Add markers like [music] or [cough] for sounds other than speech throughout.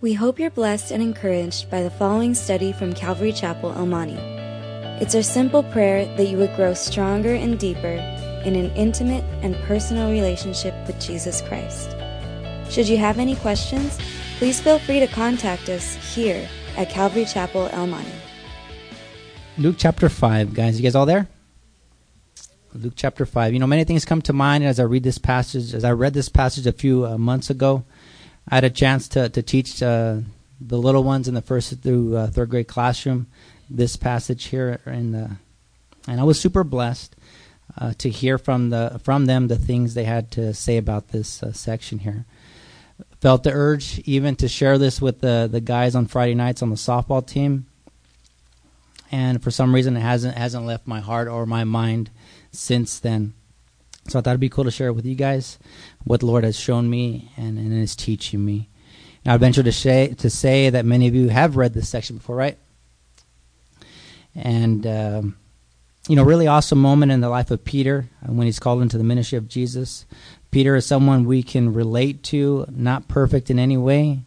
We hope you're blessed and encouraged by the following study from Calvary Chapel, El Monte. It's our simple prayer that you would grow stronger and deeper in an intimate and personal relationship with Jesus Christ. Should you have any questions, please feel free to contact us here at Calvary Chapel, El Monte. Luke chapter 5, guys. You guys all there? Luke chapter 5. You know, many things come to mind as I read this passage. As I read this passage a few uh, months ago, I had a chance to, to teach uh, the little ones in the first through uh, third grade classroom this passage here. In the, and I was super blessed uh, to hear from, the, from them the things they had to say about this uh, section here. Felt the urge even to share this with the, the guys on Friday nights on the softball team and for some reason it hasn't hasn't left my heart or my mind since then. So I thought it'd be cool to share it with you guys what the Lord has shown me and, and is teaching me. Now, I venture to say to say that many of you have read this section before, right? And um, you know, really awesome moment in the life of Peter uh, when he's called into the ministry of Jesus. Peter is someone we can relate to, not perfect in any way,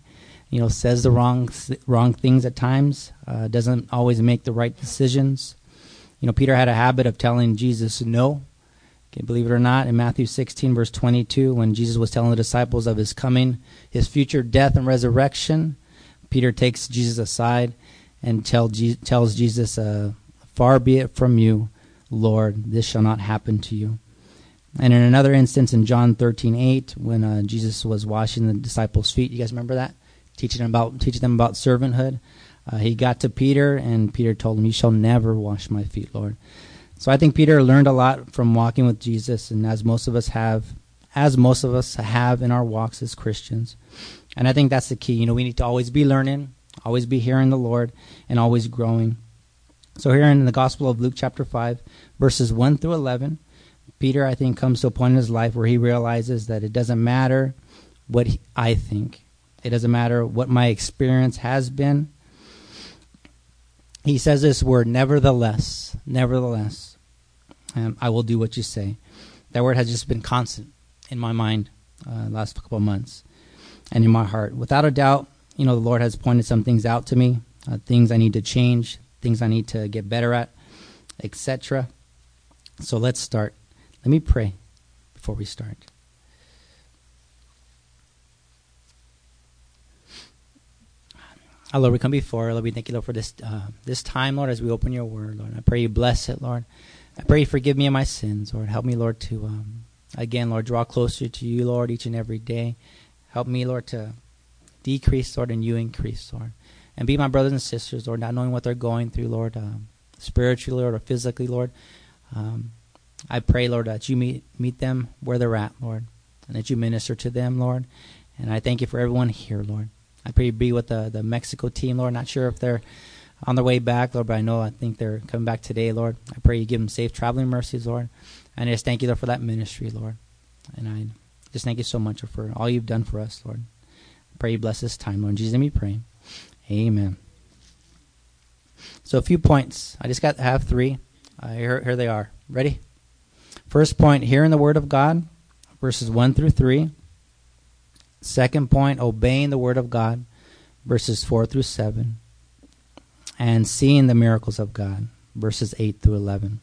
you know, says the wrong wrong things at times, uh, doesn't always make the right decisions. You know, Peter had a habit of telling Jesus no. Okay, believe it or not, in Matthew 16, verse 22, when Jesus was telling the disciples of his coming, his future death and resurrection, Peter takes Jesus aside and tell, tells Jesus, uh, Far be it from you, Lord, this shall not happen to you. And in another instance in John 13, 8, when uh, Jesus was washing the disciples' feet, you guys remember that? teaching them about teaching them about servanthood. Uh, he got to Peter, and Peter told him, "You shall never wash my feet, Lord." So I think Peter learned a lot from walking with Jesus, and as most of us have, as most of us have in our walks as Christians. And I think that's the key. You know, we need to always be learning, always be hearing the Lord, and always growing. So here in the Gospel of Luke, chapter five, verses one through eleven, Peter, I think, comes to a point in his life where he realizes that it doesn't matter what he, I think. It doesn't matter what my experience has been. He says this word, nevertheless, nevertheless, um, I will do what you say. That word has just been constant in my mind uh, last couple of months and in my heart. Without a doubt, you know, the Lord has pointed some things out to me, uh, things I need to change, things I need to get better at, etc. So let's start. Let me pray before we start. Oh, Lord, we come before, Lord, we thank you, Lord, for this uh, this time, Lord, as we open your word, Lord. I pray you bless it, Lord. I pray you forgive me of my sins, Lord. Help me, Lord, to, um, again, Lord, draw closer to you, Lord, each and every day. Help me, Lord, to decrease, Lord, and you increase, Lord. And be my brothers and sisters, Lord, not knowing what they're going through, Lord, um, spiritually, Lord, or physically, Lord. Um, I pray, Lord, that you meet, meet them where they're at, Lord, and that you minister to them, Lord. And I thank you for everyone here, Lord. I pray you be with the, the Mexico team, Lord. Not sure if they're on their way back, Lord, but I know I think they're coming back today, Lord. I pray you give them safe traveling mercies, Lord. And I just thank you, Lord, for that ministry, Lord. And I just thank you so much for all you've done for us, Lord. I pray you bless this time, Lord. In Jesus' name we pray. Amen. So a few points. I just got to have three. Uh, here, here they are. Ready? First point, hearing the word of God, verses 1 through 3. Second point, obeying the word of God, verses 4 through 7. And seeing the miracles of God, verses 8 through 11.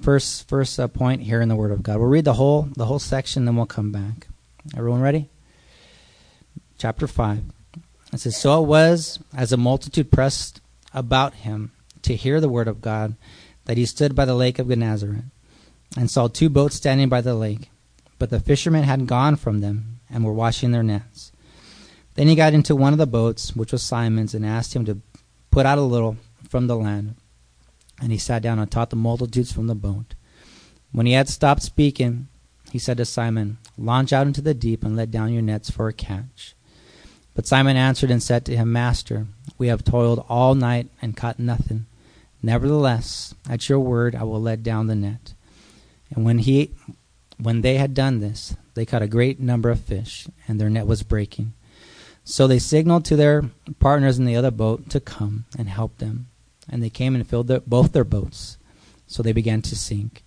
First, first uh, point here in the word of God. We'll read the whole, the whole section, then we'll come back. Everyone ready? Chapter 5. It says, So it was, as a multitude pressed about him to hear the word of God, that he stood by the lake of Gennesaret, and saw two boats standing by the lake. But the fishermen had gone from them and were washing their nets. Then he got into one of the boats, which was Simon's, and asked him to put out a little from the land. And he sat down and taught the multitudes from the boat. When he had stopped speaking, he said to Simon, Launch out into the deep and let down your nets for a catch. But Simon answered and said to him, Master, we have toiled all night and caught nothing. Nevertheless, at your word I will let down the net. And when he when they had done this, they caught a great number of fish, and their net was breaking. So they signaled to their partners in the other boat to come and help them. And they came and filled their, both their boats. So they began to sink.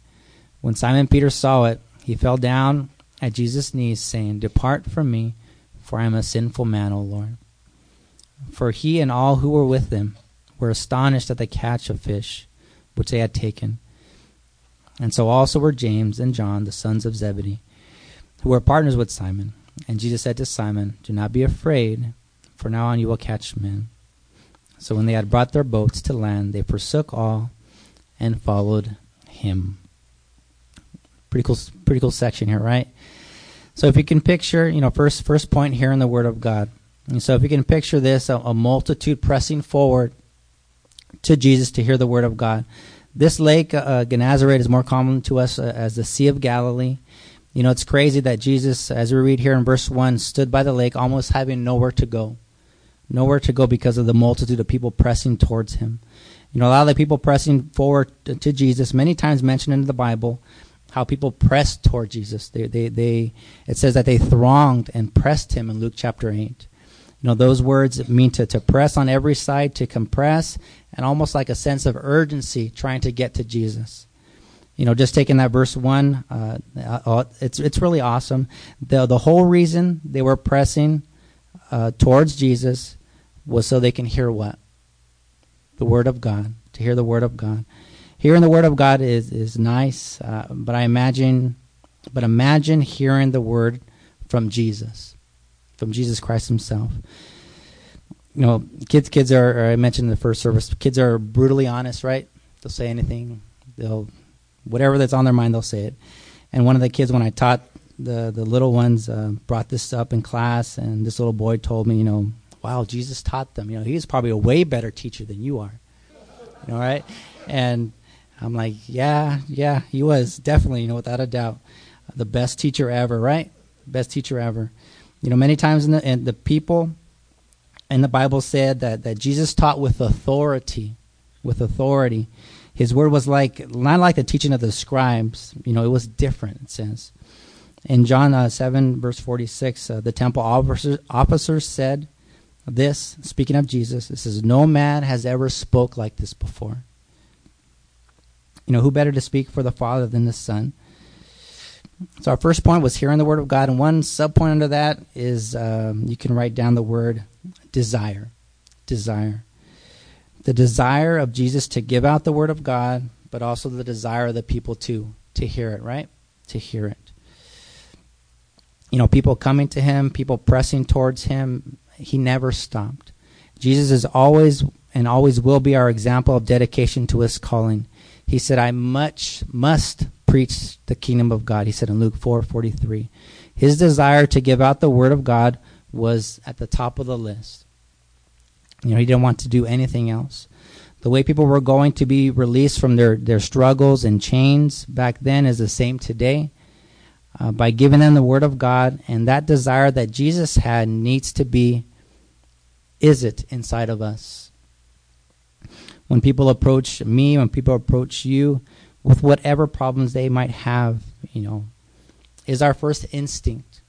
When Simon Peter saw it, he fell down at Jesus' knees, saying, Depart from me, for I am a sinful man, O Lord. for he and all who were with him were astonished at the catch of fish which they had taken. And so also were James and John, the sons of Zebedee, who were partners with Simon. And Jesus said to Simon, Do not be afraid, for now on you will catch men. So when they had brought their boats to land, they forsook all and followed him. Pretty cool, pretty cool section here, right? So if you can picture, you know, first first point here in the Word of God. And so if you can picture this, a, a multitude pressing forward to Jesus to hear the Word of God. This lake, uh, Gennesaret, is more common to us uh, as the Sea of Galilee. You know, it's crazy that Jesus, as we read here in verse 1, stood by the lake almost having nowhere to go. Nowhere to go because of the multitude of people pressing towards him. You know, a lot of the people pressing forward to, Jesus, many times mentioned in the Bible, how people pressed toward Jesus. They, they, they, it says that they thronged and pressed him in Luke chapter 8. You know, those words mean to, to press on every side, to compress, and almost like a sense of urgency trying to get to Jesus. You know, just taking that verse one, uh, uh, it's it's really awesome. the The whole reason they were pressing uh, towards Jesus was so they can hear what the Word of God, to hear the Word of God. Hearing the Word of God is is nice, uh, but I imagine, but imagine hearing the Word from Jesus, from Jesus Christ Himself you know, kids kids are, I mentioned in the first service, kids are brutally honest, right? They'll say anything. They'll whatever that's on their mind, they'll say it. And one of the kids, when I taught the the little ones, uh, brought this up in class, and this little boy told me, you know, wow, Jesus taught them. You know, he's probably a way better teacher than you are. You know, right? And I'm like, yeah, yeah, he was definitely, you know, without a doubt, the best teacher ever, right? Best teacher ever. You know, many times in the in the people and the Bible said that, that Jesus taught with authority, with authority. His word was like, not like the teaching of the scribes, you know, it was different, it says. In John uh, 7, verse 46, uh, the temple officers, officers said this, speaking of Jesus, This says, No man has ever spoke like this before. You know, who better to speak for the Father than the Son? So our first point was hearing the Word of God, and one sub point under that is um, you can write down the word desire. Desire. The desire of Jesus to give out the word of God, but also the desire of the people to to hear it, right? To hear it. You know, people coming to him, people pressing towards him, he never stopped. Jesus is always and always will be our example of dedication to his calling. He said, I much must preach the kingdom of God. He said in Luke 4:43. His desire to give out the word of God was at the top of the list. You know, he didn't want to do anything else. The way people were going to be released from their, their struggles and chains back then is the same today. Uh, by giving them the Word of God, and that desire that Jesus had needs to be, is it inside of us? When people approach me, when people approach you with whatever problems they might have, you know, is our first instinct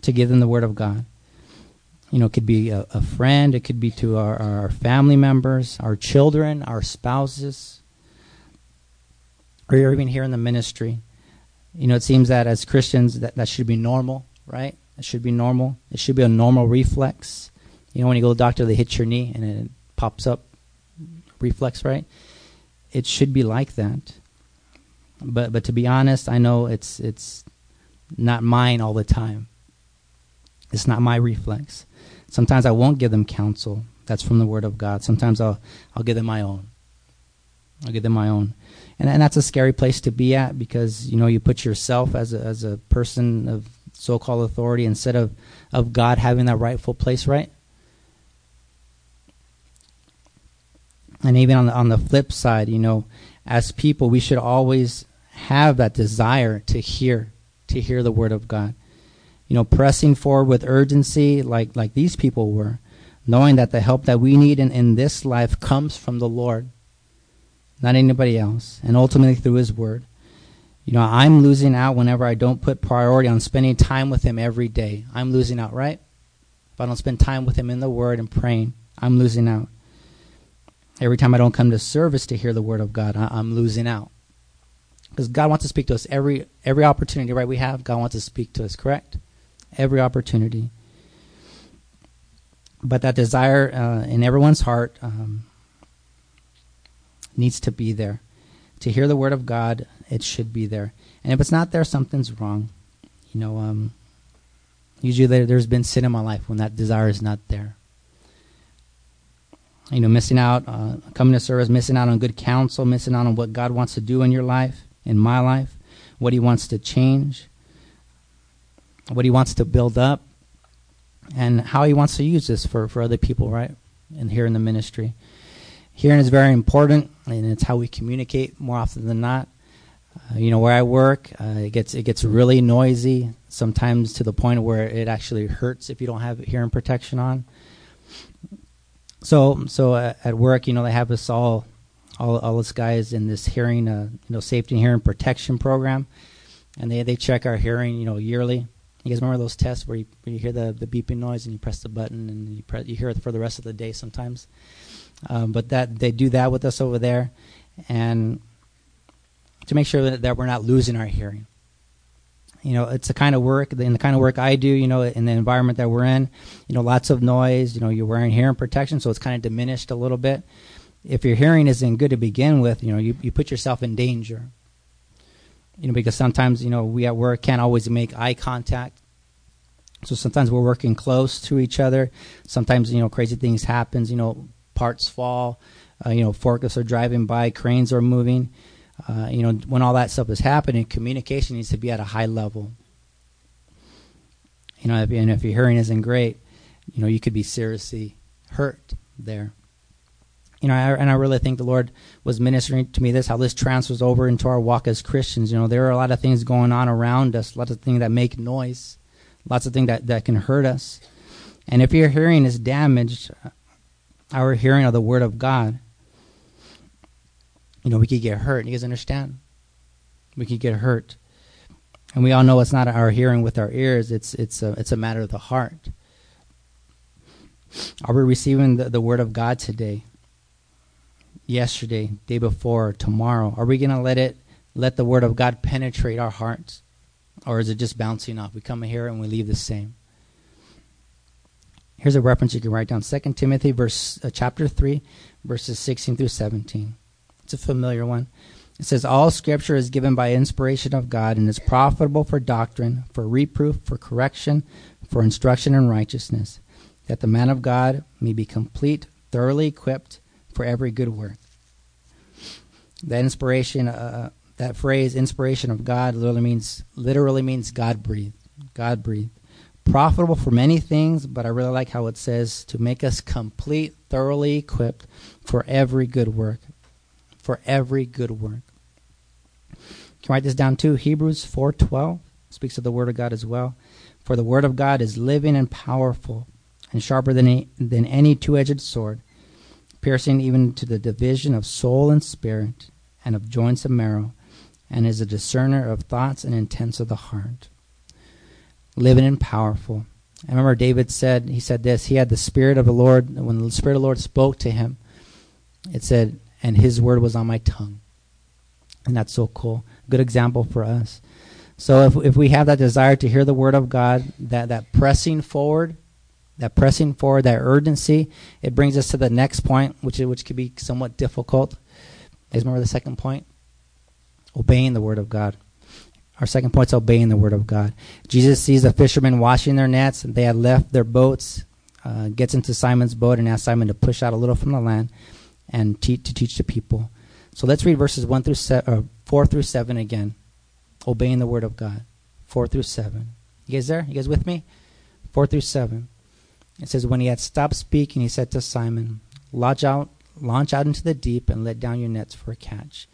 to give them the Word of God. You know, it could be a, a friend, it could be to our, our family members, our children, our spouses, or even here in the ministry. You know, it seems that as Christians, that, that should be normal, right? It should be normal. It should be a normal reflex. You know, when you go to the doctor, they hit your knee and it pops up, reflex, right? It should be like that. But but to be honest, I know it's it's not mine all the time. It's not my reflex. Sometimes I won't give them counsel. That's from the Word of God. Sometimes I'll I'll give them my own. I'll give them my own, and and that's a scary place to be at because you know you put yourself as a as a person of so-called authority instead of of God having that rightful place, right? And even on the on the flip side, you know, as people, we should always have that desire to hear to hear the Word of God you know, pressing forward with urgency like, like these people were, knowing that the help that we need in, in this life comes from the Lord, not anybody else, and ultimately through His Word. You know, I'm losing out whenever I don't put priority on spending time with Him every day. I'm losing out, right? If I don't spend time with Him in the Word and praying, I'm losing out. Every time I don't come to service to hear the Word of God, I, I'm losing out. Because God wants to speak to us every every opportunity, right? We have God wants to speak to us, correct? Every opportunity. but that desire uh, in everyone's heart um, needs to be there. To hear the word of God, it should be there. And if it's not there, something's wrong. You know, um, usually there, there's been sin in my life when that desire is not there. You know, missing out, uh, coming to service, missing out on good counsel, missing out on what God wants to do in your life, in my life, what He wants to change, what He wants to build up, and how He wants to use this for, for other people, right? And here in the ministry. Hearing is very important, and it's how we communicate more often than not. Uh, you know, where I work, uh, it gets it gets really noisy. Sometimes to the point where it actually hurts if you don't have hearing protection on. So, so uh, at work, you know, they have us all, all, all us guys in this hearing, uh, you know, safety and hearing protection program, and they they check our hearing, you know, yearly. You guys remember those tests where you, where you hear the, the beeping noise and you press the button and you press, you hear it for the rest of the day sometimes. Um, but that they do that with us over there, and to make sure that, that we're not losing our hearing. You know, it's the kind of work, in the kind of work I do. You know, in the environment that we're in, you know, lots of noise. You know, you're wearing hearing protection, so it's kind of diminished a little bit. If your hearing isn't good to begin with, you know, you, you put yourself in danger. You know, because sometimes you know we at work can't always make eye contact. So sometimes we're working close to each other. Sometimes you know crazy things happens. You know, parts fall. Uh, you know, forklifts are driving by, cranes are moving. Uh, you know, when all that stuff is happening, communication needs to be at a high level. You know, and if your hearing isn't great, you know, you could be seriously hurt there. You know, I, and I really think the Lord was ministering to me this, how this transfers over into our walk as Christians. You know, there are a lot of things going on around us, lots of things that make noise, lots of things that, that can hurt us. And if your hearing is damaged, uh, our hearing of the Word of God, you know, we could get hurt. You guys understand? We could get hurt. And we all know it's not our hearing with our ears, it's, it's, a, it's a matter of the heart. Are we receiving the, the Word of God today? Yesterday, day before, tomorrow? Are we going to let it, let the Word of God penetrate our hearts? Or is it just bouncing off? We come here and we leave the same. Here's a reference you can write down: Second Timothy, verse uh, chapter three, verses sixteen through seventeen. It's a familiar one. It says, All scripture is given by inspiration of God and is profitable for doctrine, for reproof, for correction, for instruction in righteousness, that the man of God may be complete, thoroughly equipped for every good work. That inspiration, uh, that phrase, inspiration of God, literally means literally means God breathed. God breathed. Profitable for many things, but I really like how it says to make us complete, thoroughly equipped for every good work for every good work. You can write this down too. Hebrews 4:12 speaks of the word of God as well. For the word of God is living and powerful and sharper than any, than any two-edged sword, piercing even to the division of soul and spirit and of joints and marrow, and is a discerner of thoughts and intents of the heart. Living and powerful. I remember David said, he said this, he had the Spirit of the Lord, when the Spirit of the Lord spoke to him, it said, and his word was on my tongue. And that's so cool. Good example for us. So if if we have that desire to hear the word of God, that that pressing forward, that pressing forward, that urgency, it brings us to the next point, which is, which could be somewhat difficult. Is remember the second point? Obeying the word of God. Our second point is obeying the word of God. Jesus sees the fishermen washing their nets, and they had left their boats. Uh, gets into Simon's boat and asks Simon to push out a little from the land and te- to teach the people. So let's read verses one through se- uh, four through seven again. Obeying the word of God, four through seven. You guys there? You guys with me? Four through seven. It says, when he had stopped speaking, he said to Simon, "Launch out, launch out into the deep, and let down your nets for a catch."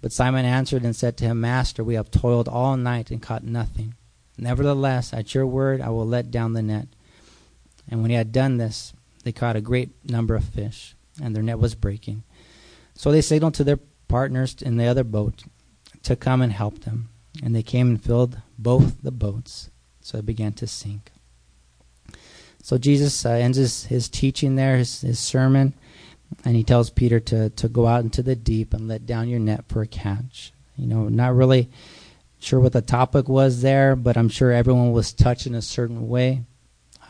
But Simon answered and said to him, Master, we have toiled all night and caught nothing. Nevertheless, at your word, I will let down the net. And when he had done this, they caught a great number of fish and their net was breaking. So they signaled to their partners in the other boat to come and help them. And they came and filled both the boats. So it began to sink. So Jesus uh, ends his, his teaching there, his, his sermon, and he tells Peter to, to go out into the deep and let down your net for a catch. You know, not really sure what the topic was there, but I'm sure everyone was touched in a certain way.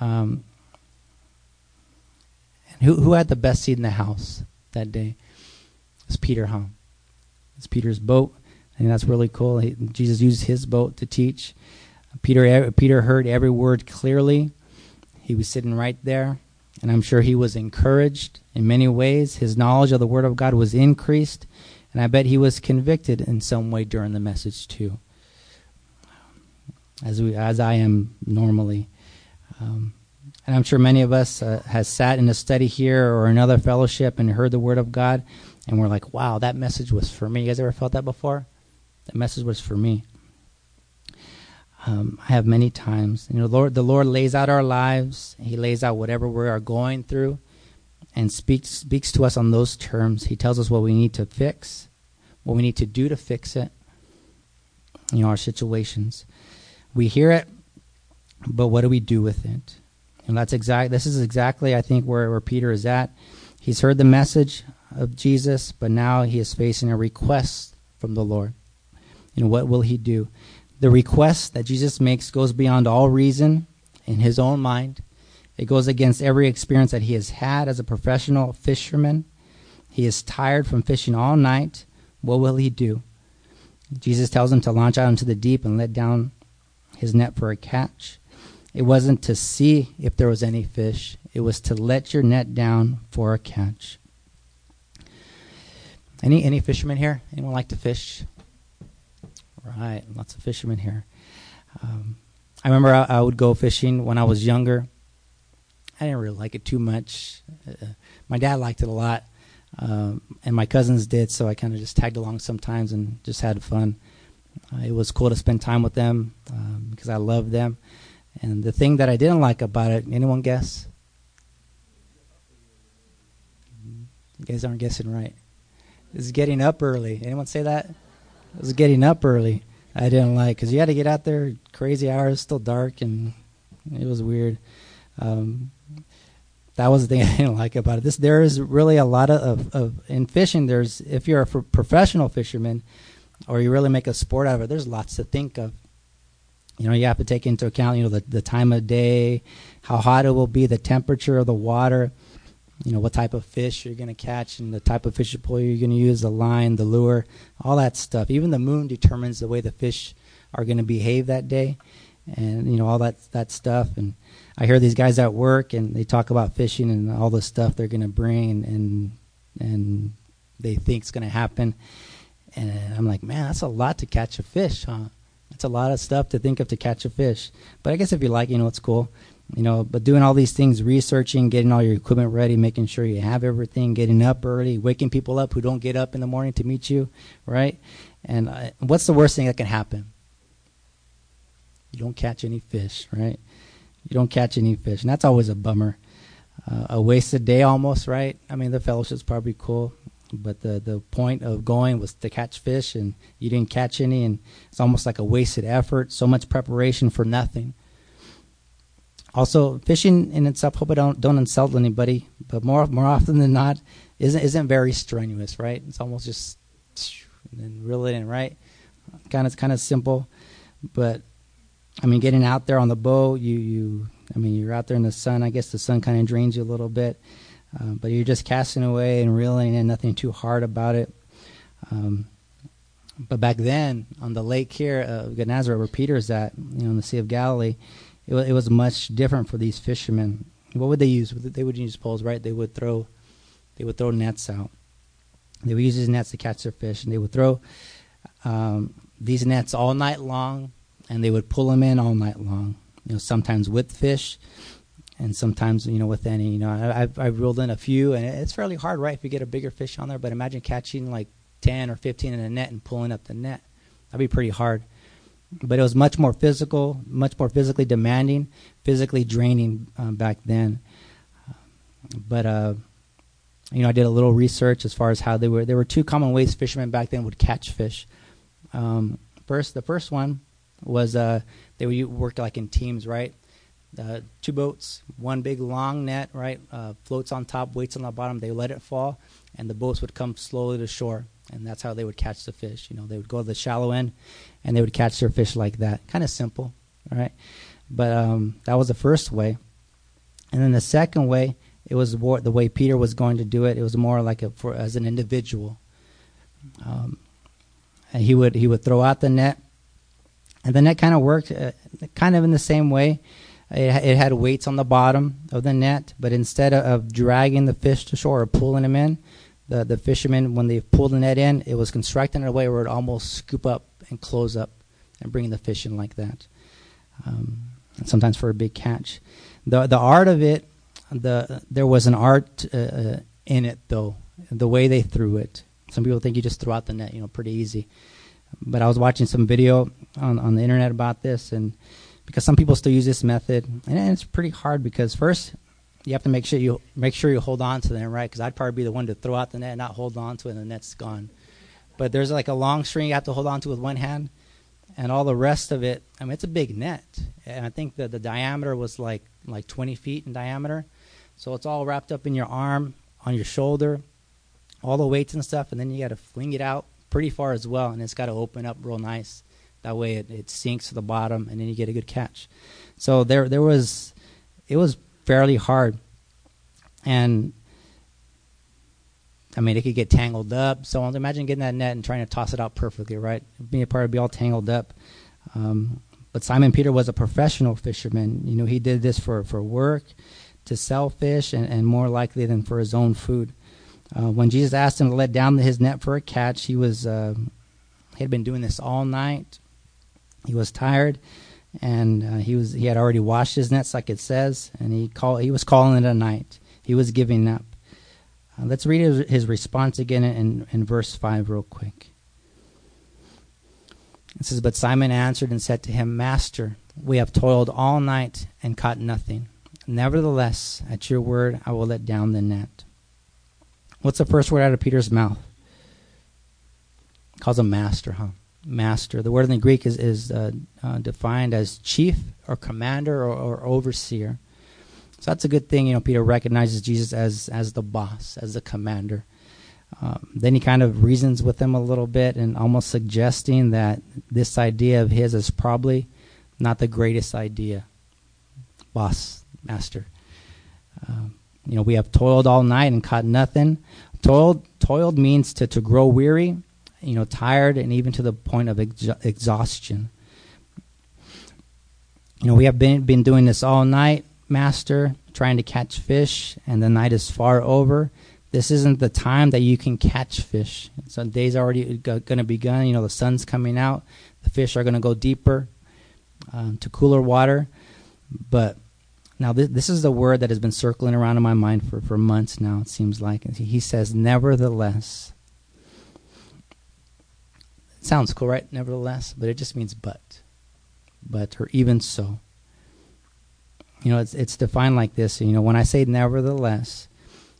Um, Who who had the best seat in the house that day? It's Peter, huh? It's Peter's boat, and that's really cool. He, Jesus used his boat to teach. Peter Peter heard every word clearly. He was sitting right there, and I'm sure he was encouraged in many ways. His knowledge of the Word of God was increased, and I bet he was convicted in some way during the message too, as we as I am normally. Um, and I'm sure many of us uh, has sat in a study here or another fellowship and heard the Word of God, and we're like, "Wow, that message was for me." You guys ever felt that before? That message was for me. Um, I have many times. You know, Lord, the Lord lays out our lives. He lays out whatever we are going through, and speaks speaks to us on those terms. He tells us what we need to fix, what we need to do to fix it. You know, our situations. We hear it, but what do we do with it? And that's exact. This is exactly, I think, where, where Peter is at. He's heard the message of Jesus, but now he is facing a request from the Lord. You know, what will he do? The request that Jesus makes goes beyond all reason in his own mind. It goes against every experience that he has had as a professional fisherman. He is tired from fishing all night. What will he do? Jesus tells him to launch out into the deep and let down his net for a catch. It wasn't to see if there was any fish, it was to let your net down for a catch. Any any fishermen here? Anyone like to fish? Right, lots of fishermen here. Um, I remember I, I, would go fishing when I was younger. I didn't really like it too much. Uh, my dad liked it a lot, um, and my cousins did, so I kind of just tagged along sometimes and just had fun. Uh, it was cool to spend time with them um, because I loved them. And the thing that I didn't like about it, anyone guess? You guys aren't guessing right. It's getting up early. Anyone say that? Was getting up early. I didn't like because you had to get out there crazy hours, still dark, and it was weird. Um, that was the thing [laughs] I didn't like about it. This there is really a lot of, of, of in fishing. There's if you're a f- professional fisherman, or you really make a sport out of it. There's lots to think of. You know, you have to take into account, you know, the, the time of day, how hot it will be, the temperature of the water, you know, what type of fish you're going to catch, and the type of fishing pole you're going to use, the line, the lure, all that stuff. Even the moon determines the way the fish are going to behave that day, and you know all that that stuff. And I hear these guys at work, and they talk about fishing and all the stuff they're going to bring, and and, and they think it's going to happen. And I'm like, man, that's a lot to catch a fish, huh? that's a lot of stuff to think of to catch a fish. But I guess if you like, you know, it's cool. You know, but doing all these things, researching, getting all your equipment ready, making sure you have everything, getting up early, waking people up who don't get up in the morning to meet you, right? And uh, what's the worst thing that can happen? You don't catch any fish, right? You don't catch any fish, and that's always a bummer. Uh, a wasted day almost, right? I mean, the fellowship's probably cool, but the the point of going was to catch fish and you didn't catch any and it's almost like a wasted effort so much preparation for nothing also fishing in itself hope i don't don't insult anybody but more more often than not isn't isn't very strenuous right it's almost just and then reel it in right kind of it's kind of simple but i mean getting out there on the boat you you i mean you're out there in the sun i guess the sun kind of drains you a little bit um, but you're just casting away and reeling in, nothing too hard about it. Um, but back then, on the lake here, uh, Gennesaret, where Peter's at, you know, in the Sea of Galilee, it, it was much different for these fishermen. What would they use? They would use poles, right? They would throw, they would throw nets out. They would use these nets to catch their fish, and they would throw um, these nets all night long, and they would pull them in all night long. You know, sometimes with fish, and sometimes you know with any you know I, have I've reeled in a few and it's fairly hard right if you get a bigger fish on there but imagine catching like 10 or 15 in a net and pulling up the net that'd be pretty hard but it was much more physical much more physically demanding physically draining um, back then. But uh, you know I did a little research as far as how they were there were two common ways fishermen back then would catch fish. Um, first the first one was uh, they would work like in teams right? Uh, two boats, one big long net, right, uh, floats on top, weights on the bottom. They let it fall, and the boats would come slowly to shore, and that's how they would catch the fish. You know, they would go to the shallow end, and they would catch their fish like that. Kind of simple, right? But um, that was the first way, and then the second way it was more, the way Peter was going to do it. It was more like a, for as an individual. Um, and he would he would throw out the net, and the net kind of worked uh, kind of in the same way. It, it, had weights on the bottom of the net, but instead of, of dragging the fish to shore or pulling them in, the the fishermen when they pulled the net in, it was constructed in a way where it almost scoop up and close up and bring the fish in like that. Um, and sometimes for a big catch. The the art of it, the there was an art uh, uh, in it though. The way they threw it. Some people think you just throw out the net, you know, pretty easy. But I was watching some video on on the internet about this, and because some people still use this method, and it's pretty hard because first you have to make sure you make sure you hold on to them right? Because i'd probably be the one to throw out the net and not hold on to it and the net's gone. But there's like a long string you have to hold on to with one hand and all the rest of it i mean it's a big net. And i think that the diameter was like like 20 feet in diameter. So it's all wrapped up in your arm on your shoulder all the weights and stuff and then you got to fling it out pretty far as well and it's got to open up real nice. That way it, it sinks to the bottom and then you get a good catch. So there there was it was fairly hard. And I mean, it could get tangled up. So imagine getting that net and trying to toss it out perfectly, right? Being a part of be all tangled up. Um, but Simon Peter was a professional fisherman. You know, he did this for, for work, to sell fish, and, and more likely than for his own food. Uh, when Jesus asked him to let down his net for a catch, he was uh, he had been doing this all night. He was tired, and uh, he was he had already washed his nets, like it says, and he call he was calling it a night. He was giving up. Uh, let's read his, his, response again in, in verse five, real quick. It says, "But Simon answered and said to him, Master, we have toiled all night and caught nothing. Nevertheless, at your word, I will let down the net." What's the first word out of Peter's mouth? Calls him master, huh? Master. The word in the Greek is, is uh, uh, defined as chief or commander or, or, overseer. So that's a good thing. You know, Peter recognizes Jesus as as the boss, as the commander. Um, then he kind of reasons with him a little bit and almost suggesting that this idea of his is probably not the greatest idea. Boss, master. Um, you know, we have toiled all night and caught nothing. Toiled, toiled means to, to grow weary you know, tired and even to the point of ex- exhaustion. You know, we have been been doing this all night, master, trying to catch fish, and the night is far over. This isn't the time that you can catch fish. So day's already going to begun. You know, the sun's coming out. The fish are going to go deeper um, to cooler water. But now this, this is the word that has been circling around in my mind for, for months now, it seems like. He says, nevertheless. Sounds cool, right? Nevertheless, but it just means but. But or even so. You know, it's it's defined like this. You know, when I say nevertheless,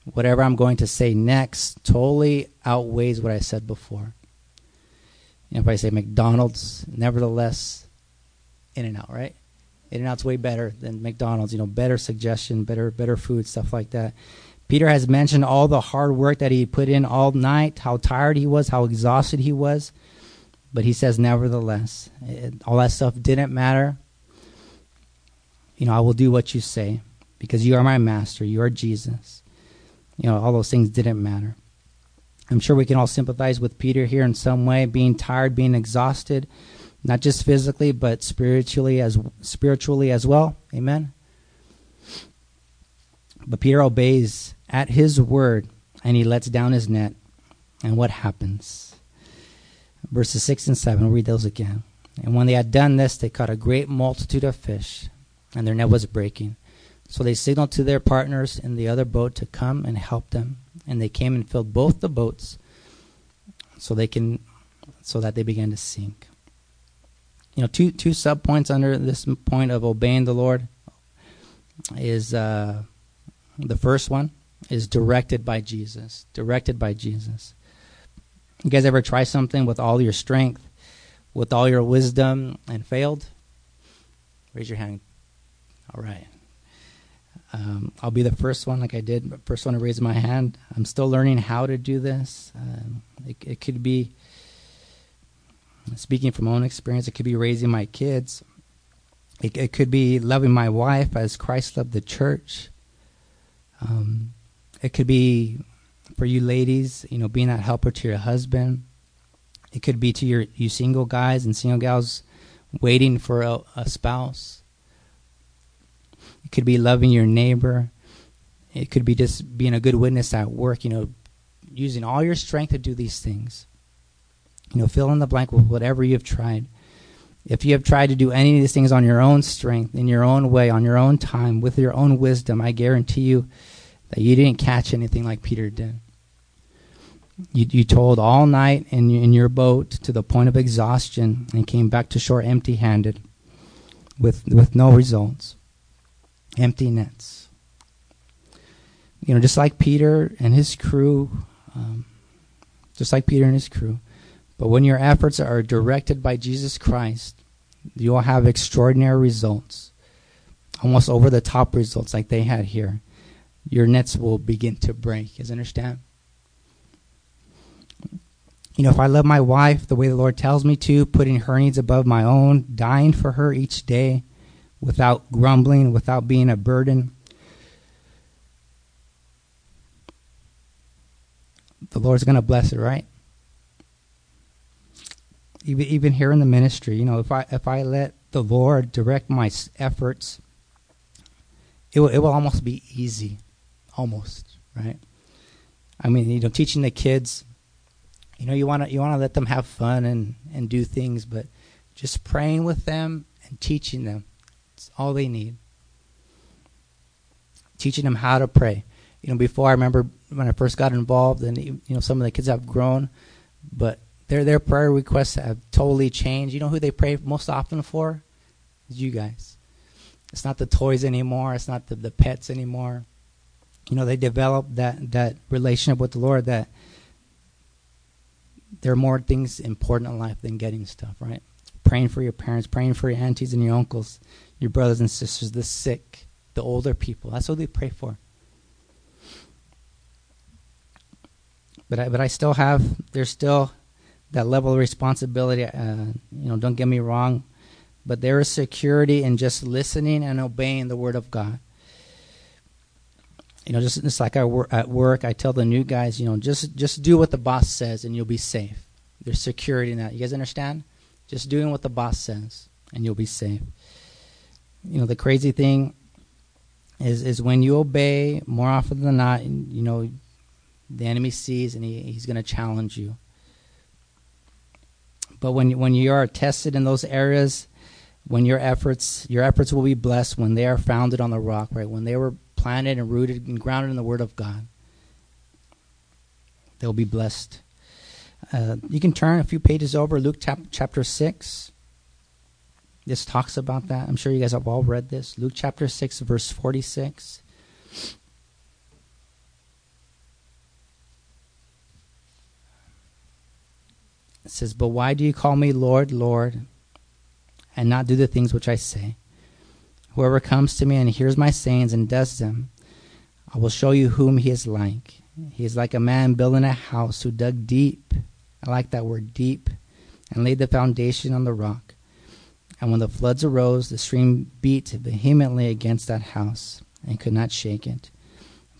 whatever I'm going to say next totally outweighs what I said before. You know, if I say McDonald's, nevertheless, In and Out, right? In and Out's way better than McDonald's. You know, better suggestion, better better food, stuff like that. Peter has mentioned all the hard work that he put in all night, how tired he was, how exhausted he was. But he says, nevertheless, it, all that stuff didn't matter. You know, I will do what you say because you are my master. You are Jesus. You know, all those things didn't matter. I'm sure we can all sympathize with Peter here in some way, being tired, being exhausted, not just physically, but spiritually as spiritually as well. Amen. But Peter obeys at his word and he lets down his net. And what happens? Verses 6 and 7. We'll read those again. And when they had done this, they caught a great multitude of fish, and their net was breaking. So they signaled to their partners in the other boat to come and help them. And they came and filled both the boats so they can so that they began to sink. You know, two two sub points under this point of obeying the Lord is uh, the first one is directed by Jesus. Directed by Jesus. You guys ever try something with all your strength, with all your wisdom, and failed? Raise your hand. All right. Um, I'll be the first one, like I did, first one to raise my hand. I'm still learning how to do this. Um, it, it could be, speaking from my own experience, it could be raising my kids. It, it could be loving my wife as Christ loved the church. Um, It could be for you ladies, you know, being that helper to your husband. It could be to your you single guys and single gals waiting for a, a spouse. It could be loving your neighbor. It could be just being a good witness at work, you know, using all your strength to do these things. You know, fill in the blank with whatever you've tried. If you have tried to do any of these things on your own strength, in your own way, on your own time, with your own wisdom, I guarantee you that you didn't catch anything like Peter did. You, you told all night in, in your boat to the point of exhaustion and came back to shore empty handed with, with no results. Empty nets. You know, just like Peter and his crew, um, just like Peter and his crew. But when your efforts are directed by Jesus Christ, you'll have extraordinary results, almost over the top results like they had here. Your nets will begin to break. You understand? You know, if I love my wife the way the Lord tells me to, putting her needs above my own, dying for her each day without grumbling, without being a burden, the Lord's going to bless it, right? Even even here in the ministry, you know, if I if I let the Lord direct my efforts, it will it will almost be easy, almost right. I mean, you know, teaching the kids, you know, you want to you want to let them have fun and and do things, but just praying with them and teaching them, it's all they need. Teaching them how to pray. You know, before I remember when I first got involved, and you know, some of the kids have grown, but their their prayer requests have totally changed. You know who they pray most often for? Is you guys. It's not the toys anymore. It's not the, the pets anymore. You know, they develop that that relationship with the Lord that there are more things important in life than getting stuff, right? Praying for your parents, praying for your aunties and your uncles, your brothers and sisters, the sick, the older people. That's what they pray for. But I, but I still have, there's still that level of responsibility. Uh, you know, don't get me wrong, but there is security in just listening and obeying the word of God. You know, just, it's like I wor- at work, I tell the new guys, you know, just just do what the boss says and you'll be safe. There's security in that. You guys understand? Just doing what the boss says and you'll be safe. You know, the crazy thing is is when you obey more often than not, you know, the enemy sees and he, he's going to challenge you. But when when you are tested in those areas, when your efforts your efforts will be blessed when they are founded on the rock, right? When they were planted and rooted and grounded in the Word of God, they'll be blessed. Uh, you can turn a few pages over, Luke chap- chapter six. This talks about that. I'm sure you guys have all read this. Luke chapter six, verse forty-six. It says, But why do you call me Lord, Lord, and not do the things which I say? Whoever comes to me and hears my sayings and does them, I will show you whom he is like. He is like a man building a house who dug deep. I like that word deep, and laid the foundation on the rock. And when the floods arose, the stream beat vehemently against that house and could not shake it,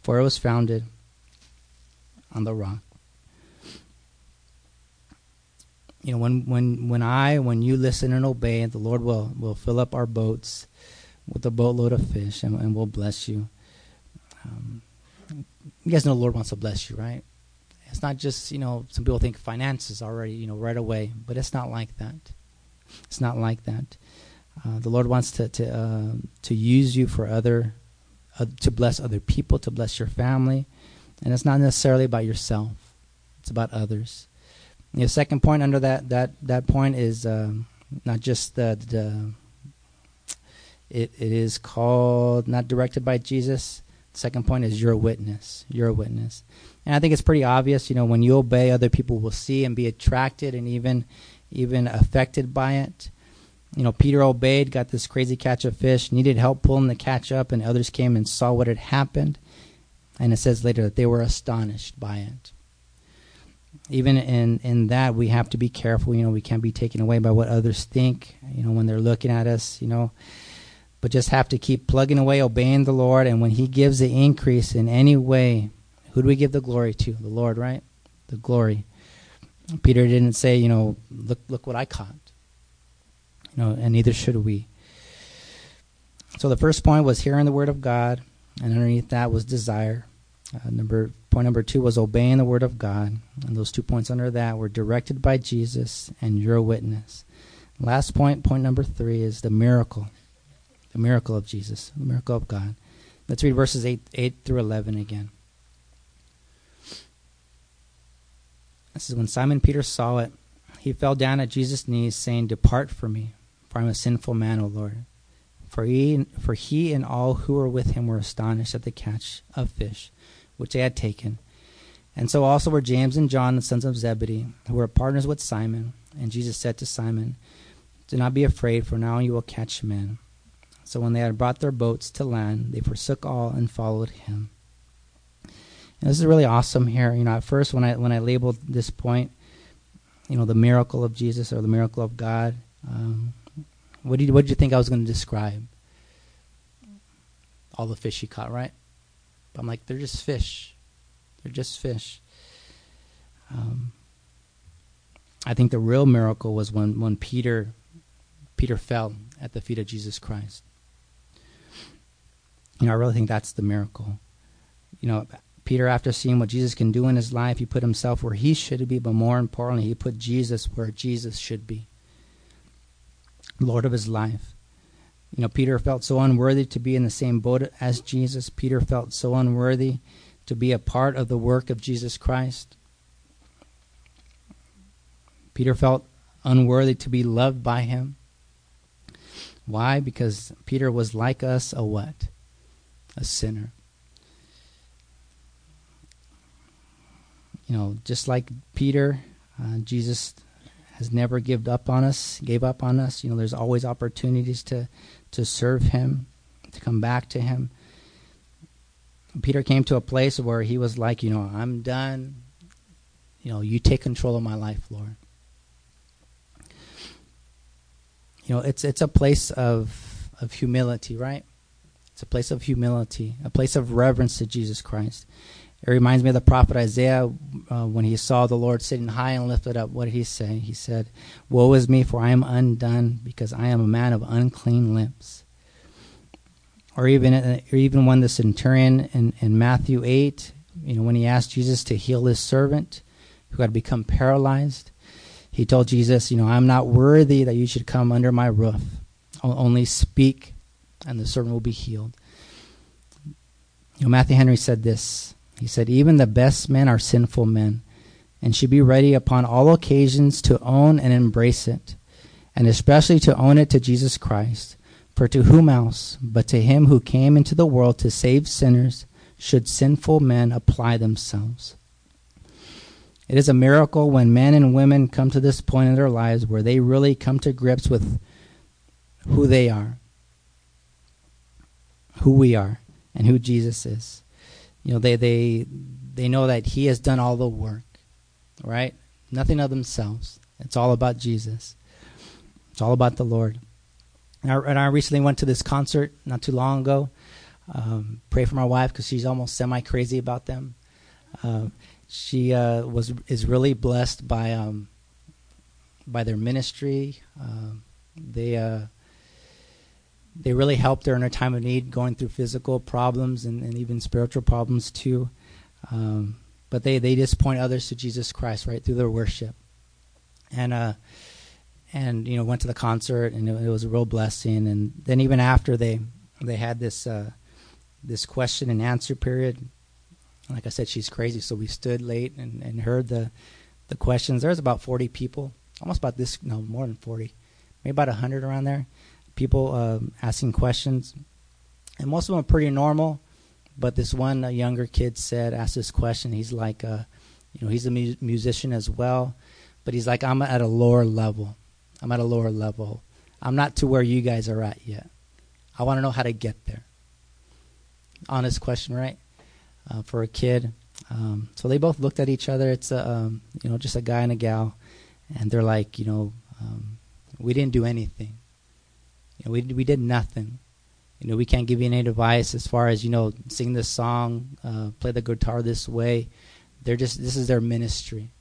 for it was founded on the rock you know, when when when I when you listen and obey, the Lord will will fill up our boats with a boatload of fish, and, and will bless you. Um, you guys know the Lord wants to bless you, right? It's not just you know some people think finances already you know right away, but it's not like that. It's not like that. Uh, the Lord wants to to uh, to use you for other uh, to bless other people, to bless your family, and it's not necessarily about yourself. It's about others. The second point under that that that point is um, not just the, the it it is called not directed by Jesus. Second point is you're a witness. You're a witness, and I think it's pretty obvious. You know, when you obey, other people will see and be attracted and even even affected by it. You know, Peter obeyed, got this crazy catch of fish, needed help pulling the catch up, and others came and saw what had happened. And it says later that they were astonished by it even in in that we have to be careful you know we can't be taken away by what others think you know when they're looking at us you know but just have to keep plugging away obeying the lord and when he gives the increase in any way Who do we give the glory to? The Lord, right? The glory. Peter didn't say, you know, look look what I caught. You know, and neither should we. So the first point was hearing the word of God, and underneath that was desire. Uh, number point number two was obeying the word of God, and those two points under that were directed by Jesus and your witness. Last point, point number three, is the miracle, the miracle of Jesus, the miracle of God. Let's read verses eight eight through eleven again. This is when Simon Peter saw it. He fell down at Jesus' knees, saying, Depart from me, for I am a sinful man, O Lord. For he, for he and all who were with him were astonished at the catch of fish which they had taken. And so also were James and John, the sons of Zebedee, who were partners with Simon. And Jesus said to Simon, Do not be afraid, for now you will catch men. So when they had brought their boats to land, they forsook all and followed him. And this is really awesome here. You know, at first when I when I labeled this point, you know, the miracle of Jesus or the miracle of God, um, what did you, what did you think I was going to describe? All the fish he caught, right? But I'm like, they're just fish. They're just fish. Um, I think the real miracle was when, when Peter Peter fell at the feet of Jesus Christ. You know, I really think that's the miracle. You know, Peter, after seeing what Jesus can do in his life, he put himself where he should be, but more importantly, he put Jesus where Jesus should be. Lord of his life. You know, Peter felt so unworthy to be in the same boat as Jesus. Peter felt so unworthy to be a part of the work of Jesus Christ. Peter felt unworthy to be loved by him. Why? Because Peter was like us, a what? A sinner. You know, just like Peter, uh, Jesus has never given up on us, gave up on us. You know, there's always opportunities to to serve him, to come back to him. Peter came to a place where he was like, you know, I'm done. You know, you take control of my life, Lord. You know, it's it's a place of of humility, right? It's a place of humility, a place of reverence to Jesus Christ. It reminds me of the prophet Isaiah uh, when he saw the Lord sitting high and lifted up. What did he say? He said, Woe is me, for I am undone, because I am a man of unclean lips. Or even, uh, or even when the centurion in, in Matthew 8, you know, when he asked Jesus to heal his servant who had become paralyzed, he told Jesus, You know, I'm not worthy that you should come under my roof. only speak, and the servant will be healed. You know, Matthew Henry said this he said, Even the best men are sinful men, and should be ready upon all occasions to own and embrace it, and especially to own it to Jesus Christ. For to whom else but to him who came into the world to save sinners should sinful men apply themselves? It is a miracle when men and women come to this point in their lives where they really come to grips with who they are, who we are, and who Jesus is. You know they they they know that he has done all the work right? Nothing of themselves. It's all about jesus. It's all about the lord. And i, and I recently went to this concert not too long ago. Um, pray for my wife because she's almost semi crazy about them. Uh, she uh, was is really blessed by um, by their ministry. Uh, they they really helped her in her time of need, going through physical problems and, and even spiritual problems too. Um, but they, they just point others to Jesus Christ right through their worship, and uh, and you know went to the concert and it, it, was a real blessing. And then even after they they had this uh, this question and answer period, like I said, she's crazy, so we stood late and, and heard the the questions. There was about forty people, almost about this no more than forty, maybe about hundred around there people um, asking questions, and most of them are pretty normal. But this one uh, younger kid said, asked this question. He's like, uh, you know, he's a mu- musician as well, but he's like, I'm at a lower level. I'm at a lower level. I'm not to where you guys are at yet. I want to know how to get there. Honest question, right? Uh, for a kid. Um, so they both looked at each other. It's a, um, you know, just a guy and a gal, and they're like, you know, um, we didn't do anything. You know, we we did nothing. You know, we can't give you any advice as far as you know, sing this song, uh, play the guitar this way. They're just this is their ministry.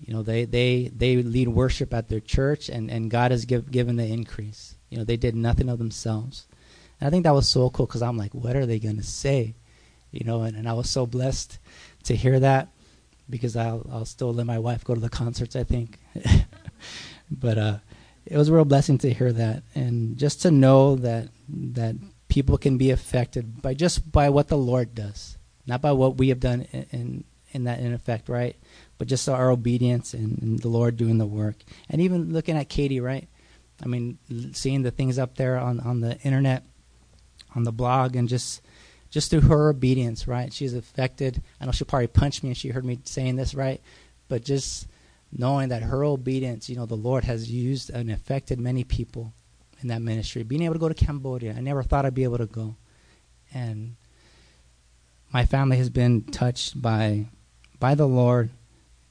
You know, they they they lead worship at their church, and and God has give, given the increase. You know, they did nothing of themselves. And I think that was so cool because I'm like, what are they to say? You know, and, and I was so blessed to hear that because I'll I'll still let my wife go to the concerts. I think, [laughs] but uh, it was a real blessing to hear that, and just to know that that people can be affected by just by what the Lord does, not by what we have done in in, in that in effect, right? But just our obedience and, and the Lord doing the work, and even looking at Katie, right? I mean, seeing the things up there on on the internet, on the blog, and just just through her obedience, right? She's affected. I know she'll probably punch me if she heard me saying this, right? But just knowing that her obedience, you know, the Lord has used and affected many people in that ministry. Being able to go to Cambodia, I never thought I'd be able to go. And my family has been touched by by the Lord,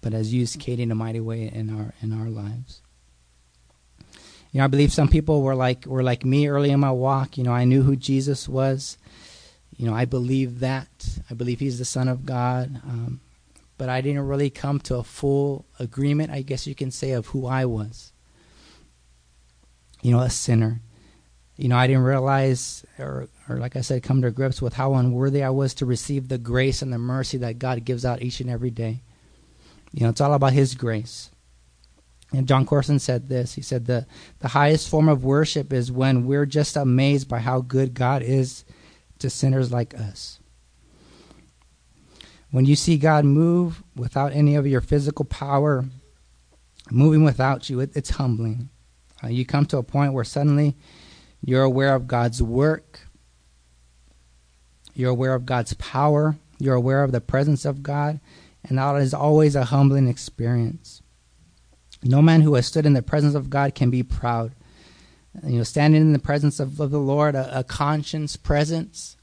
but has used Katie in a mighty way in our in our lives. You know, I believe some people were like were like me early in my walk. You know, I knew who Jesus was. You know, I believe that. I believe he's the Son of God. Um, but I didn't really come to a full agreement, I guess you can say, of who I was. You know, a sinner. You know, I didn't realize, or, or like I said, come to grips with how unworthy I was to receive the grace and the mercy that God gives out each and every day. You know, it's all about His grace. And Jon Courson said this. He said, the, the highest form of worship is when we're just amazed by how good God is to sinners like us. When you see God move without any of your physical power, moving without you, it, it's humbling. Uh, you come to a point where suddenly you're aware of God's work, you're aware of God's power, you're aware of the presence of God, and that is always a humbling experience. No man who has stood in the presence of God can be proud. You know, standing in the presence of, of the Lord, a, a conscience presence,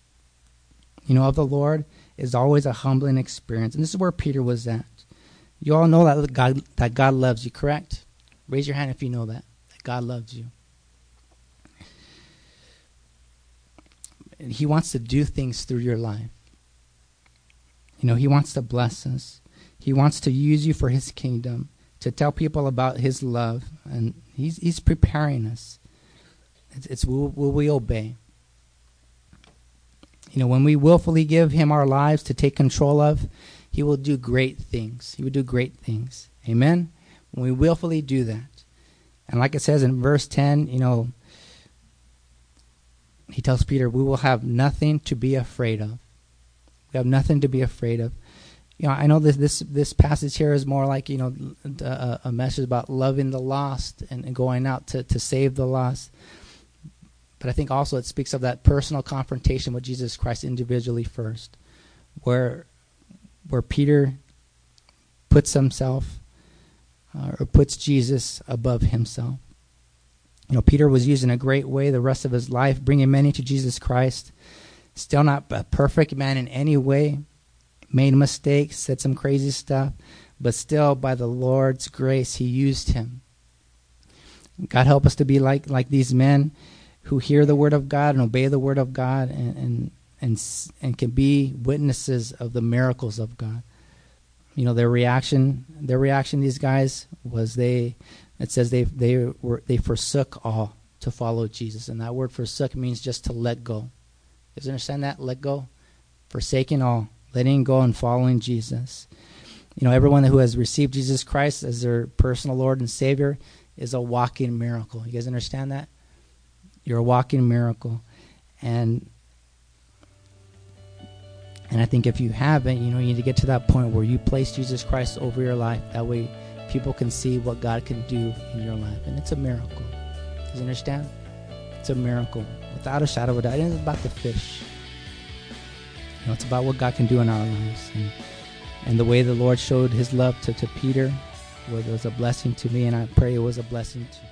you know, of the Lord is always a humbling experience. And this is where Peter was at. You all know that God that God loves you, correct? Raise your hand if you know that. That God loves you. He wants to do things through your life. You know, he wants to bless us. He wants to use you for his kingdom, to tell people about his love, and he's he's preparing us. It's, it's will, will we obey? You know, when we willfully give Him our lives to take control of, He will do great things. He will do great things. Amen? When we willfully do that. And like it says in verse 10, you know, he tells Peter, we will have nothing to be afraid of. We have nothing to be afraid of. You know, I know this this this passage here is more like you know a, a message about loving the lost and, and going out to, to save the lost. But I think also it speaks of that personal confrontation with Jesus Christ individually first, where where Peter puts himself uh, or puts Jesus above himself. You know, Peter was used in a great way the rest of his life, bringing many to Jesus Christ. Still not a perfect man in any way, made mistakes, said some crazy stuff, but still, by the Lord's grace, he used him. God help us to be like like these men who hear the word of God and obey the word of God and and and, and can be witnesses of the miracles of God. You know their reaction. Their reaction. These guys was they. It says they they were they forsook all to follow Jesus, and that word forsook means just to let go. You guys understand that? Let go, forsaking all, letting go, and following Jesus. You know, everyone who has received Jesus Christ as their personal Lord and Savior is a walking miracle. You guys understand that? You're a walking miracle. And and I think if you haven't, you know, you need to get to that point where you place Jesus Christ over your life. That way people can see what God can do in your life. And it's a miracle. Do you understand? It's a miracle. Without a shadow of a doubt. It isn't about the fish. You know, it's about what God can do in our lives. And, and the way the Lord showed his love to, to Peter was, was a blessing to me, and I pray it was a blessing to